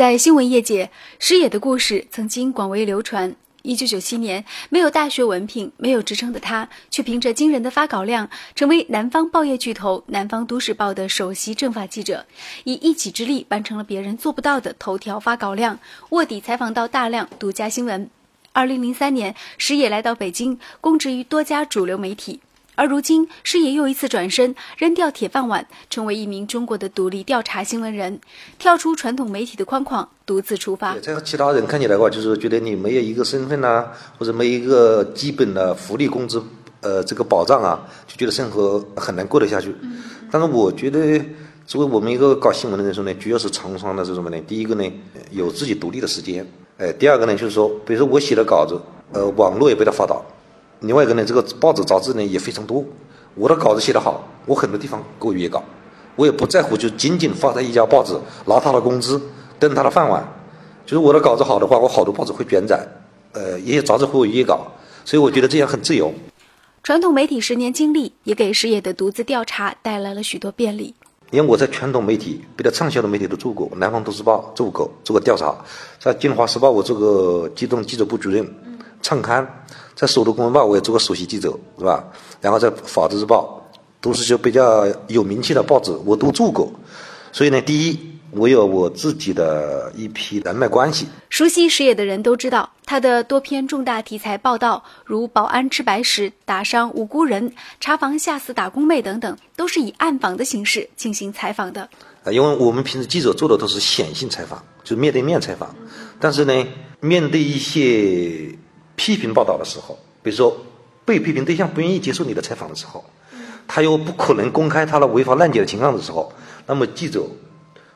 在新闻业界，师野的故事曾经广为流传。一九九七年，没有大学文凭、没有职称的他，却凭着惊人的发稿量，成为南方报业巨头《南方都市报》的首席政法记者，以一己之力完成了别人做不到的头条发稿量，卧底采访到大量独家新闻。二零零三年，石野来到北京，供职于多家主流媒体。而如今，师爷又一次转身，扔掉铁饭碗，成为一名中国的独立调查新闻人，跳出传统媒体的框框，独自出发。在其他人看起来的话，就是觉得你没有一个身份呐，或者没一个基本的福利、工资，呃，这个保障啊，就觉得生活很难过得下去。但是我觉得，作为我们一个搞新闻的人说呢，主要是创伤的是什么呢？第一个呢，有自己独立的时间。哎，第二个呢，就是说，比如说我写的稿子，呃，网络也被他发到。另外一个呢，这个报纸杂志呢也非常多。我的稿子写得好，我很多地方给我约稿，我也不在乎，就仅仅发在一家报纸，拿他的工资，登他的饭碗。就是我的稿子好的话，我好多报纸会转载，呃，也有杂志会我约稿，所以我觉得这样很自由。传统媒体十年经历，也给事业的独自调查带来了许多便利。因为我在传统媒体比较畅销的媒体都做过，南方都市报做过，做过调查，在京华时报我做过机动记者部主任。创刊，在首都公文报我也做过首席记者，是吧？然后在法制日报，都是些比较有名气的报纸，我都做过。所以呢，第一，我有我自己的一批人脉关系。熟悉石野的人都知道，他的多篇重大题材报道，如保安吃白食、打伤无辜人、查房吓死打工妹等等，都是以暗访的形式进行采访的。啊，因为我们平时记者做的都是显性采访，就是面对面采访。但是呢，面对一些批评报道的时候，比如说被批评对象不愿意接受你的采访的时候，他又不可能公开他的违法乱纪的情况的时候，那么记者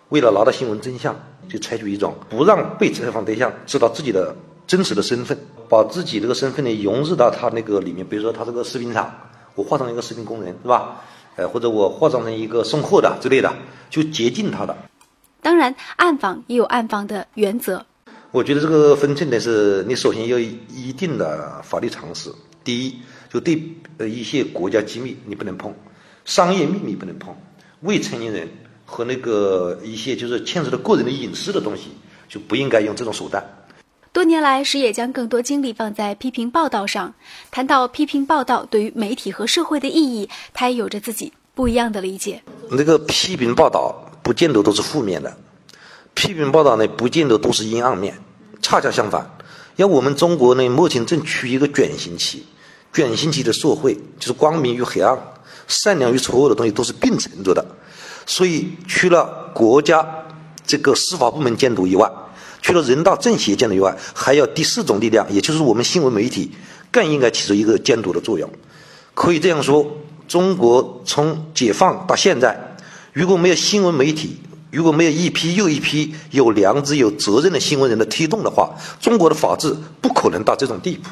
为了拿到新闻真相，就采取一种不让被采访对象知道自己的真实的身份，把自己这个身份呢融入到他那个里面。比如说他这个食品厂，我化妆一个食品工人是吧？呃，或者我化妆成一个送货的之类的，就接近他的。当然，暗访也有暗访的原则。我觉得这个分寸呢，是你首先要一定的法律常识。第一，就对呃一些国家机密你不能碰，商业秘密不能碰，未成年人和那个一些就是牵扯到个人的隐私的东西，就不应该用这种手段。多年来，石也将更多精力放在批评报道上。谈到批评报道对于媒体和社会的意义，他也有着自己不一样的理解。那个批评报道不见得都是负面的。批评报道呢，不见得都是阴暗面，恰恰相反。因为我们中国呢，目前正处于一个转型期，转型期的社会就是光明与黑暗、善良与丑恶的东西都是并存着的。所以，除了国家这个司法部门监督以外，除了人大政协监督以外，还有第四种力量，也就是我们新闻媒体，更应该起着一个监督的作用。可以这样说，中国从解放到现在，如果没有新闻媒体，如果没有一批又一批有良知、有责任的新闻人的推动的话，中国的法治不可能到这种地步。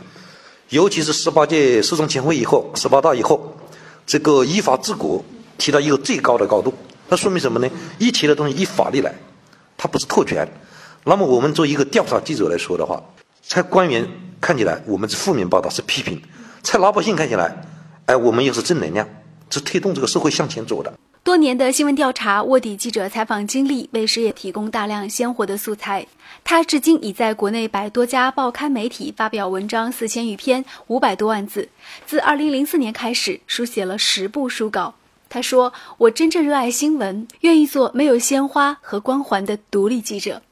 尤其是十八届四中全会以后，十八大以后，这个依法治国提到一个最高的高度。那说明什么呢？一切的东西依法律来，它不是特权。那么我们作为一个调查记者来说的话，在官员看起来我们是负面报道，是批评；在老百姓看起来，哎，我们又是正能量，是推动这个社会向前走的。多年的新闻调查、卧底记者采访经历，为事业提供大量鲜活的素材。他至今已在国内百多家报刊媒体发表文章四千余篇，五百多万字。自二零零四年开始，书写了十部书稿。他说：“我真正热爱新闻，愿意做没有鲜花和光环的独立记者。”